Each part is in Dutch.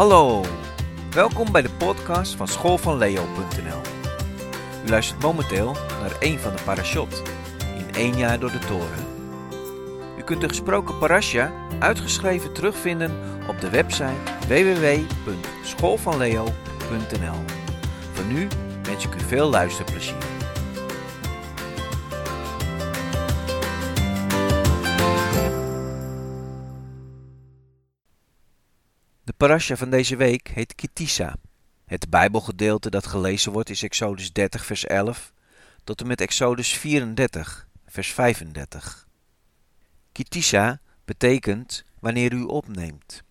Hallo, welkom bij de podcast van schoolvanleo.nl. U luistert momenteel naar een van de parashot in één jaar door de toren. U kunt de gesproken parasha uitgeschreven terugvinden op de website www.schoolvanleo.nl. Voor nu wens ik u veel luisterplezier. Parasha van deze week heet Kitisa. Het Bijbelgedeelte dat gelezen wordt is Exodus 30, vers 11 tot en met Exodus 34, vers 35. Kitisa betekent wanneer u opneemt.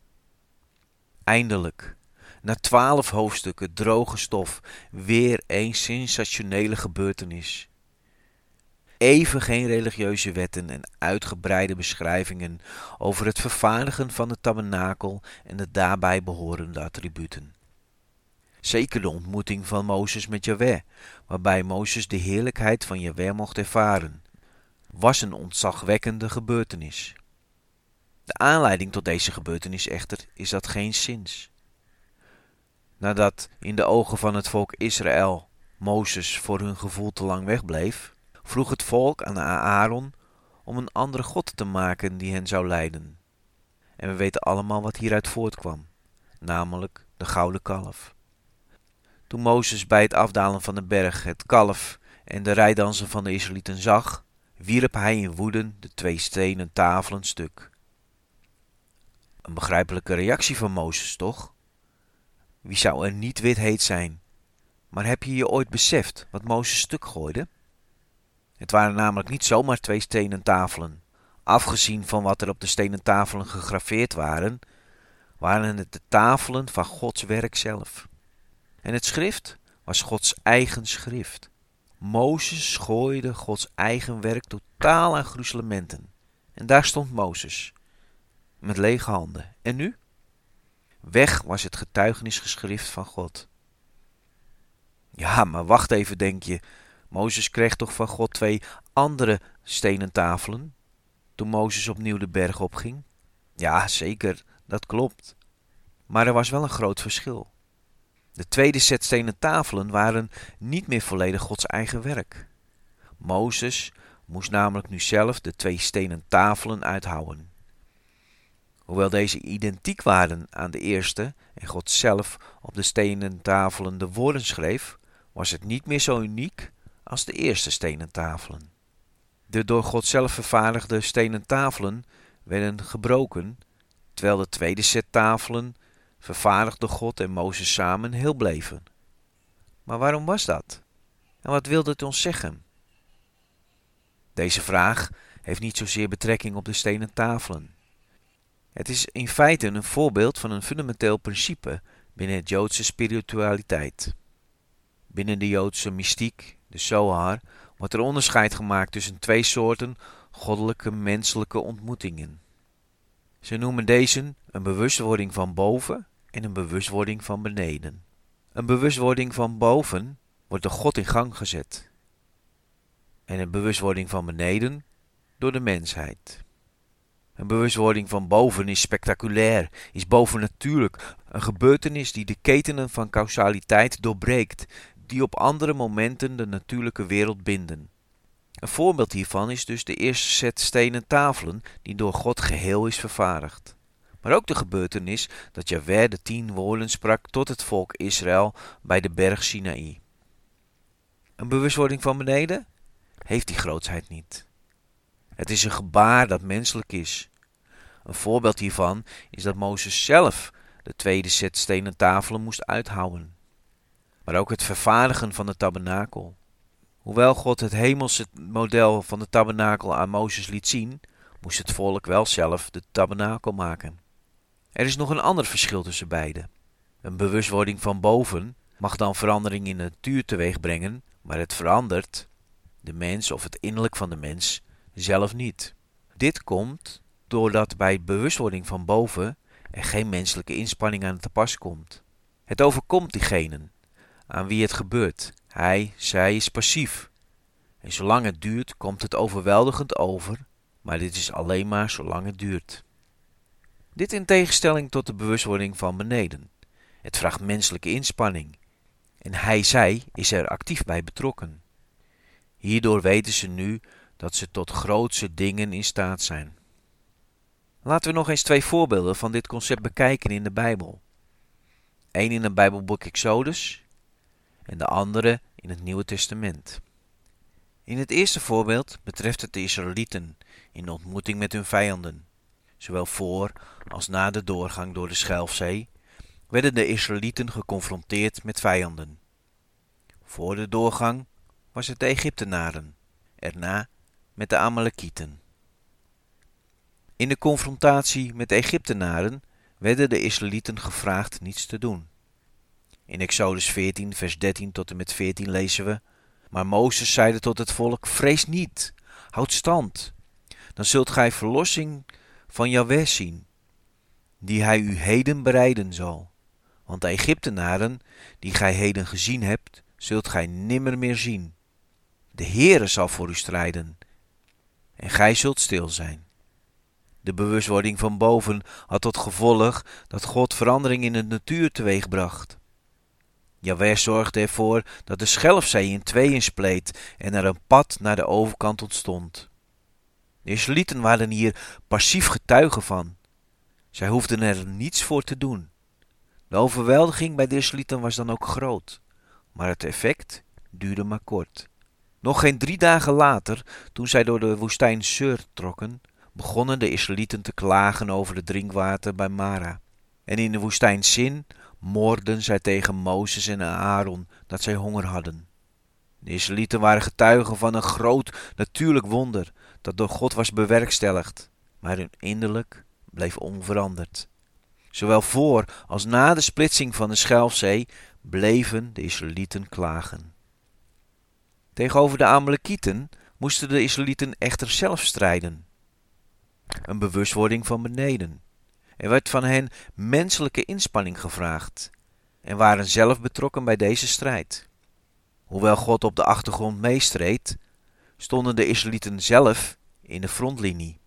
Eindelijk, na twaalf hoofdstukken droge stof, weer een sensationele gebeurtenis. Even geen religieuze wetten en uitgebreide beschrijvingen over het vervaardigen van de tabernakel en de daarbij behorende attributen. Zeker de ontmoeting van Mozes met Jahweh, waarbij Mozes de heerlijkheid van Jahweh mocht ervaren, was een ontzagwekkende gebeurtenis. De aanleiding tot deze gebeurtenis echter is dat geen zins. Nadat in de ogen van het volk Israël Mozes voor hun gevoel te lang wegbleef, vroeg het volk aan Aaron om een andere God te maken die hen zou leiden. En we weten allemaal wat hieruit voortkwam, namelijk de gouden kalf. Toen Mozes bij het afdalen van de berg het kalf en de rijdansen van de Israëlieten zag, wierp hij in woeden de twee stenen tafelen stuk. Een begrijpelijke reactie van Mozes, toch? Wie zou er niet wit heet zijn? Maar heb je je ooit beseft wat Mozes stuk gooide? Het waren namelijk niet zomaar twee stenen tafelen. Afgezien van wat er op de stenen tafelen gegraveerd waren, waren het de tafelen van Gods werk zelf. En het schrift was Gods eigen schrift. Mozes gooide Gods eigen werk totaal aan gruzelementen. En daar stond Mozes, met lege handen. En nu? Weg was het getuigenisgeschrift van God. Ja, maar wacht even, denk je. Mozes kreeg toch van God twee andere stenen tafelen toen Mozes opnieuw de berg opging? Ja, zeker, dat klopt. Maar er was wel een groot verschil. De tweede set stenen tafelen waren niet meer volledig Gods eigen werk. Mozes moest namelijk nu zelf de twee stenen tafelen uithouden. Hoewel deze identiek waren aan de eerste en God zelf op de stenen tafelen de woorden schreef, was het niet meer zo uniek als de eerste stenen tafelen. De door God zelf vervaardigde stenen tafelen werden gebroken, terwijl de tweede set tafelen, vervaardigd door God en Mozes samen, heel bleven. Maar waarom was dat? En wat wilde het ons zeggen? Deze vraag heeft niet zozeer betrekking op de stenen tafelen. Het is in feite een voorbeeld van een fundamenteel principe binnen het Joodse spiritualiteit. Binnen de Joodse mystiek, de Zohar, wordt er onderscheid gemaakt tussen twee soorten goddelijke menselijke ontmoetingen. Ze noemen deze een bewustwording van boven en een bewustwording van beneden. Een bewustwording van boven wordt door God in gang gezet. En een bewustwording van beneden door de mensheid. Een bewustwording van boven is spectaculair, is bovennatuurlijk, een gebeurtenis die de ketenen van causaliteit doorbreekt, die op andere momenten de natuurlijke wereld binden. Een voorbeeld hiervan is dus de eerste set stenen tafelen die door God geheel is vervaardigd. Maar ook de gebeurtenis dat Jahweh de tien woorden sprak tot het volk Israël bij de berg Sinaï. Een bewustwording van beneden heeft die grootsheid niet. Het is een gebaar dat menselijk is. Een voorbeeld hiervan is dat Mozes zelf de tweede set stenen tafelen moest uithouden maar ook het vervaardigen van de tabernakel. Hoewel God het hemelse model van de tabernakel aan Mozes liet zien, moest het volk wel zelf de tabernakel maken. Er is nog een ander verschil tussen beide. Een bewustwording van boven mag dan verandering in de natuur teweeg brengen, maar het verandert de mens of het innerlijk van de mens zelf niet. Dit komt doordat bij bewustwording van boven er geen menselijke inspanning aan te pas komt. Het overkomt diegenen aan wie het gebeurt. Hij, zij is passief. En zolang het duurt, komt het overweldigend over, maar dit is alleen maar zolang het duurt. Dit in tegenstelling tot de bewustwording van beneden. Het vraagt menselijke inspanning. En hij, zij is er actief bij betrokken. Hierdoor weten ze nu dat ze tot grootse dingen in staat zijn. Laten we nog eens twee voorbeelden van dit concept bekijken in de Bijbel. Eén in het Bijbelboek Exodus en de andere in het Nieuwe Testament. In het eerste voorbeeld betreft het de Israëlieten in de ontmoeting met hun vijanden. Zowel voor als na de doorgang door de Schelfzee werden de Israëlieten geconfronteerd met vijanden. Voor de doorgang was het de Egyptenaren, erna met de Amalekieten. In de confrontatie met de Egyptenaren werden de Israëlieten gevraagd niets te doen. In Exodus 14, vers 13 tot en met 14 lezen we: Maar Mozes zeide tot het volk: Vrees niet, houd stand. Dan zult gij verlossing van Jahweh zien, die hij u heden bereiden zal. Want de Egyptenaren, die gij heden gezien hebt, zult gij nimmer meer zien. De Heere zal voor u strijden, en gij zult stil zijn. De bewustwording van boven had tot gevolg dat God verandering in de natuur teweegbracht. Jawel zorgde ervoor dat de Schelfzee in tweeën spleet en er een pad naar de overkant ontstond. De Israëlieten waren hier passief getuigen van. Zij hoefden er niets voor te doen. De overweldiging bij de Israëlieten was dan ook groot, maar het effect duurde maar kort. Nog geen drie dagen later, toen zij door de woestijn Seur trokken, begonnen de Israëlieten te klagen over het drinkwater bij Mara. En in de woestijn Sin moorden zij tegen Mozes en Aaron dat zij honger hadden. De Israëlieten waren getuigen van een groot natuurlijk wonder dat door God was bewerkstelligd, maar hun innerlijk bleef onveranderd. Zowel voor als na de splitsing van de Schelfzee bleven de Israëlieten klagen. Tegenover de Amalekieten moesten de Israëlieten echter zelf strijden. Een bewustwording van beneden. Er werd van hen menselijke inspanning gevraagd en waren zelf betrokken bij deze strijd. Hoewel God op de achtergrond meestreed, stonden de Israëlieten zelf in de frontlinie.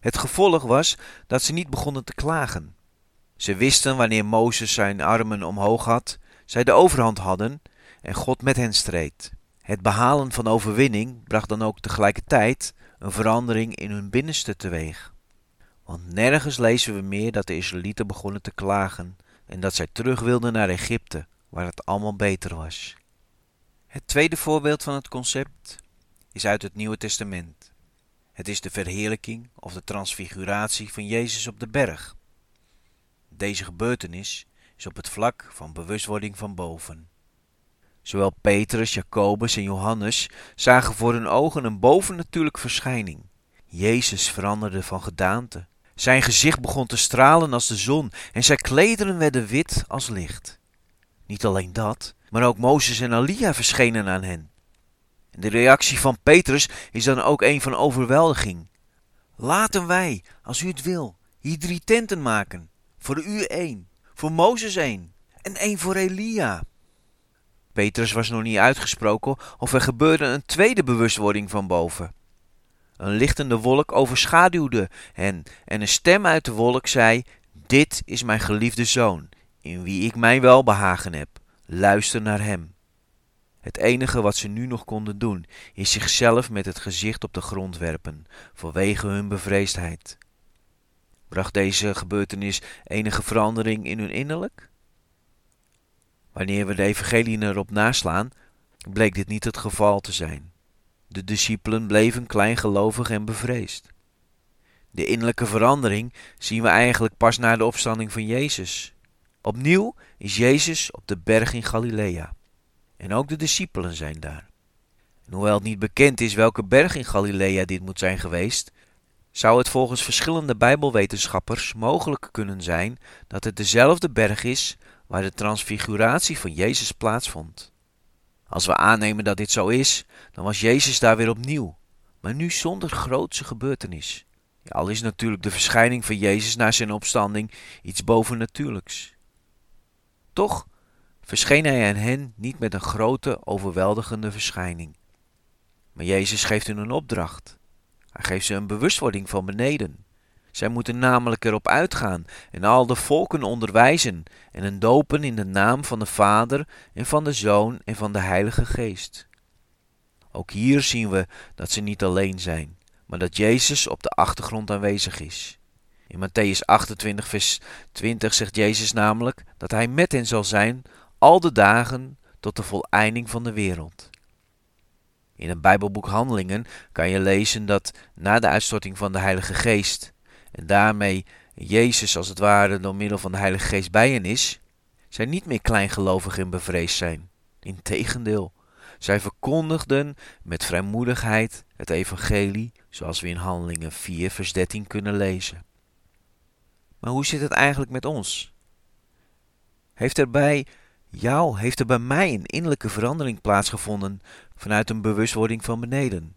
Het gevolg was dat ze niet begonnen te klagen. Ze wisten wanneer Mozes zijn armen omhoog had, zij de overhand hadden en God met hen streed. Het behalen van overwinning bracht dan ook tegelijkertijd een verandering in hun binnenste teweeg. Want nergens lezen we meer dat de Israëlieten begonnen te klagen en dat zij terug wilden naar Egypte, waar het allemaal beter was. Het tweede voorbeeld van het concept is uit het Nieuwe Testament. Het is de verheerlijking of de transfiguratie van Jezus op de berg. Deze gebeurtenis is op het vlak van bewustwording van boven. Zowel Petrus, Jacobus en Johannes zagen voor hun ogen een bovennatuurlijke verschijning. Jezus veranderde van gedaante. Zijn gezicht begon te stralen als de zon en zijn klederen werden wit als licht. Niet alleen dat, maar ook Mozes en Elia verschenen aan hen. En de reactie van Petrus is dan ook een van overweldiging. Laten wij, als u het wil, hier drie tenten maken. Voor u één, voor Mozes één en één voor Elia. Petrus was nog niet uitgesproken of er gebeurde een tweede bewustwording van boven. Een lichtende wolk overschaduwde hen en een stem uit de wolk zei: Dit is mijn geliefde zoon, in wie ik mijn welbehagen heb. Luister naar hem. Het enige wat ze nu nog konden doen, is zichzelf met het gezicht op de grond werpen, vanwege hun bevreesdheid. Bracht deze gebeurtenis enige verandering in hun innerlijk? Wanneer we de evangelie erop naslaan, bleek dit niet het geval te zijn. De discipelen bleven kleingelovig en bevreesd. De innerlijke verandering zien we eigenlijk pas na de opstanding van Jezus. Opnieuw is Jezus op de berg in Galilea. En ook de discipelen zijn daar. En hoewel het niet bekend is welke berg in Galilea dit moet zijn geweest, zou het volgens verschillende Bijbelwetenschappers mogelijk kunnen zijn dat het dezelfde berg is waar de transfiguratie van Jezus plaatsvond. Als we aannemen dat dit zo is, dan was Jezus daar weer opnieuw, maar nu zonder grootse gebeurtenis. Al is natuurlijk de verschijning van Jezus na zijn opstanding iets bovennatuurlijks. Toch verscheen hij aan hen niet met een grote, overweldigende verschijning. Maar Jezus geeft hun een opdracht. Hij geeft ze een bewustwording van beneden. Zij moeten namelijk erop uitgaan en al de volken onderwijzen en hen dopen in de naam van de Vader en van de Zoon en van de Heilige Geest. Ook hier zien we dat ze niet alleen zijn, maar dat Jezus op de achtergrond aanwezig is. In Matthäus 28, vers 20 zegt Jezus namelijk dat hij met hen zal zijn al de dagen tot de voleinding van de wereld. In het Bijbelboek Handelingen kan je lezen dat na de uitstorting van de Heilige Geest en daarmee Jezus als het ware door middel van de Heilige Geest bij hen is, zij niet meer kleingelovig en bevreesd zijn. Integendeel, zij verkondigden met vrijmoedigheid het evangelie, zoals we in Handelingen 4, vers 13 kunnen lezen. Maar hoe zit het eigenlijk met ons? Heeft er bij jou, heeft er bij mij een innerlijke verandering plaatsgevonden vanuit een bewustwording van beneden?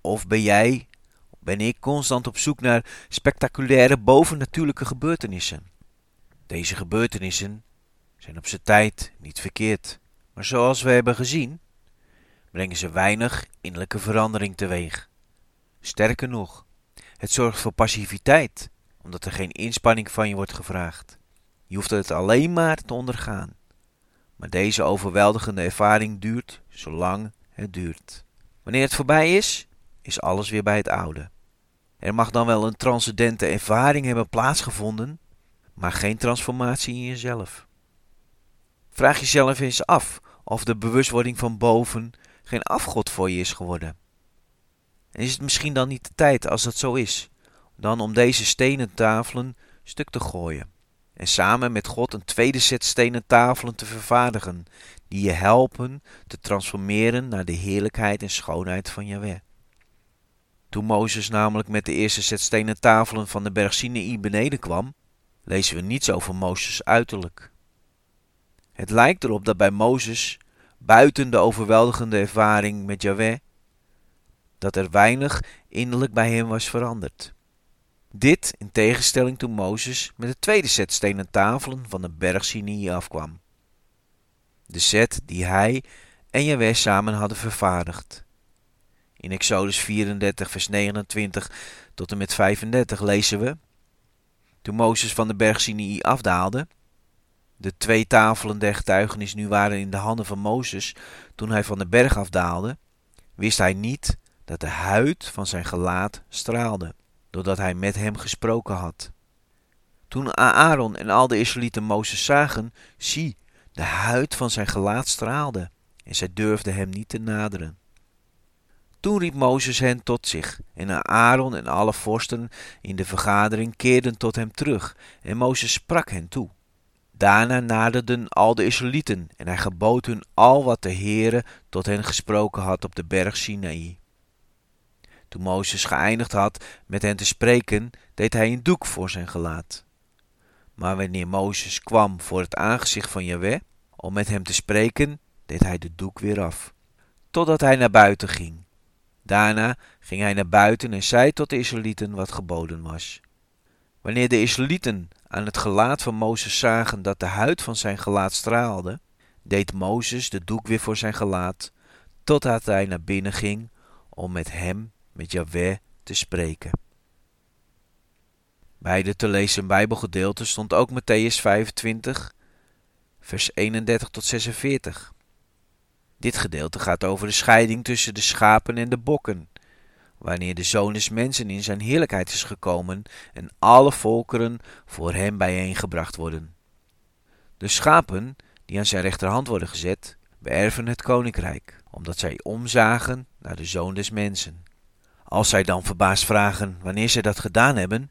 Of ben jij, ben ik constant op zoek naar spectaculaire bovennatuurlijke gebeurtenissen? Deze gebeurtenissen zijn op zijn tijd niet verkeerd, maar zoals we hebben gezien, brengen ze weinig innerlijke verandering teweeg. Sterker nog, het zorgt voor passiviteit, omdat er geen inspanning van je wordt gevraagd. Je hoeft het alleen maar te ondergaan. Maar deze overweldigende ervaring duurt zolang het duurt. Wanneer het voorbij is, is alles weer bij het oude. Er mag dan wel een transcendente ervaring hebben plaatsgevonden, maar geen transformatie in jezelf. Vraag jezelf eens af of de bewustwording van boven geen afgod voor je is geworden. En is het misschien dan niet de tijd, als dat zo is, dan om deze stenen tafelen stuk te gooien en samen met God een tweede set stenen tafelen te vervaardigen, die je helpen te transformeren naar de heerlijkheid en schoonheid van Yahweh. Toen Mozes namelijk met de eerste set stenen tafelen van de berg Sinai beneden kwam, lezen we niets over Mozes uiterlijk. Het lijkt erop dat bij Mozes, buiten de overweldigende ervaring met Yahweh, dat er weinig innerlijk bij hem was veranderd. Dit in tegenstelling toen Mozes met de tweede set stenen tafelen van de berg Sinai afkwam. De set die hij en Jaweh samen hadden vervaardigd. In Exodus 34 vers 29 tot en met 35 lezen we Toen Mozes van de berg Sinai afdaalde, de twee tafelen der getuigenis nu waren in de handen van Mozes toen hij van de berg afdaalde, wist hij niet dat de huid van zijn gelaat straalde doordat hij met hem gesproken had. Toen Aaron en al de Israëlieten Mozes zagen, zie, de huid van zijn gelaat straalde, en zij durfden hem niet te naderen. Toen riep Mozes hen tot zich, en Aaron en alle vorsten in de vergadering keerden tot hem terug, en Mozes sprak hen toe. Daarna naderden al de Israëlieten, en hij gebood hun al wat de Heere tot hen gesproken had op de berg Sinaï. Toen Mozes geëindigd had met hen te spreken, deed hij een doek voor zijn gelaat. Maar wanneer Mozes kwam voor het aangezicht van Jahweh, om met hem te spreken, deed hij de doek weer af, totdat hij naar buiten ging. Daarna ging hij naar buiten en zei tot de Israëlieten wat geboden was. Wanneer de Israëlieten aan het gelaat van Mozes zagen dat de huid van zijn gelaat straalde, deed Mozes de doek weer voor zijn gelaat, totdat hij naar binnen ging om met hem met Yahweh te spreken. Bij de te lezen Bijbelgedeelte stond ook Matthäus 25, vers 31 tot 46. Dit gedeelte gaat over de scheiding tussen de schapen en de bokken, wanneer de Zoon des Mensen in zijn heerlijkheid is gekomen en alle volkeren voor hem bijeengebracht worden. De schapen, die aan zijn rechterhand worden gezet, beërven het koninkrijk, omdat zij omzagen naar de Zoon des Mensen. Als zij dan verbaasd vragen wanneer zij dat gedaan hebben,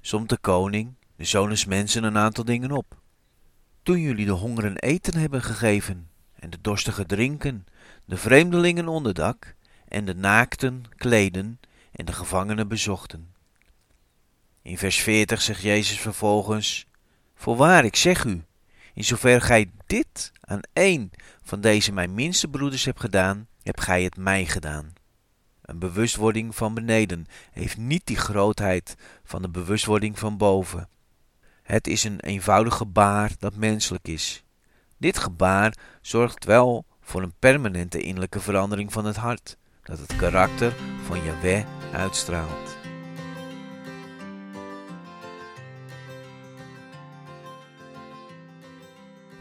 somt de koning, de zones mensen, een aantal dingen op. Toen jullie de hongeren eten hebben gegeven, en de dorstigen drinken, de vreemdelingen onderdak, en de naakten kleden, en de gevangenen bezochten. In vers 40 zegt Jezus vervolgens: Voorwaar, ik zeg u, in zover gij dit aan een van deze mijn minste broeders hebt gedaan, hebt gij het mij gedaan. Een bewustwording van beneden heeft niet die grootheid van de bewustwording van boven. Het is een eenvoudig gebaar dat menselijk is. Dit gebaar zorgt wel voor een permanente innerlijke verandering van het hart, dat het karakter van Yahweh uitstraalt.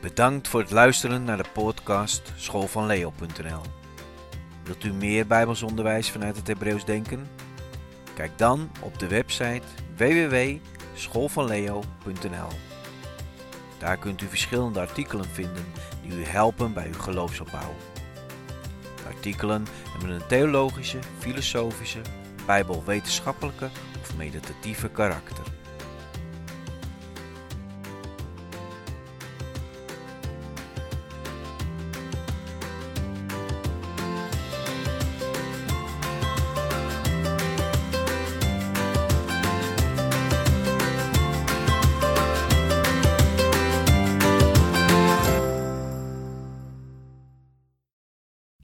Bedankt voor het luisteren naar de podcast schoolvanleo.nl. Wilt u meer Bijbelsonderwijs vanuit het Hebreeuws denken? Kijk dan op de website www.schoolvanleo.nl. Daar kunt u verschillende artikelen vinden die u helpen bij uw geloofsopbouw. De artikelen hebben een theologische, filosofische, bijbelwetenschappelijke of meditatieve karakter.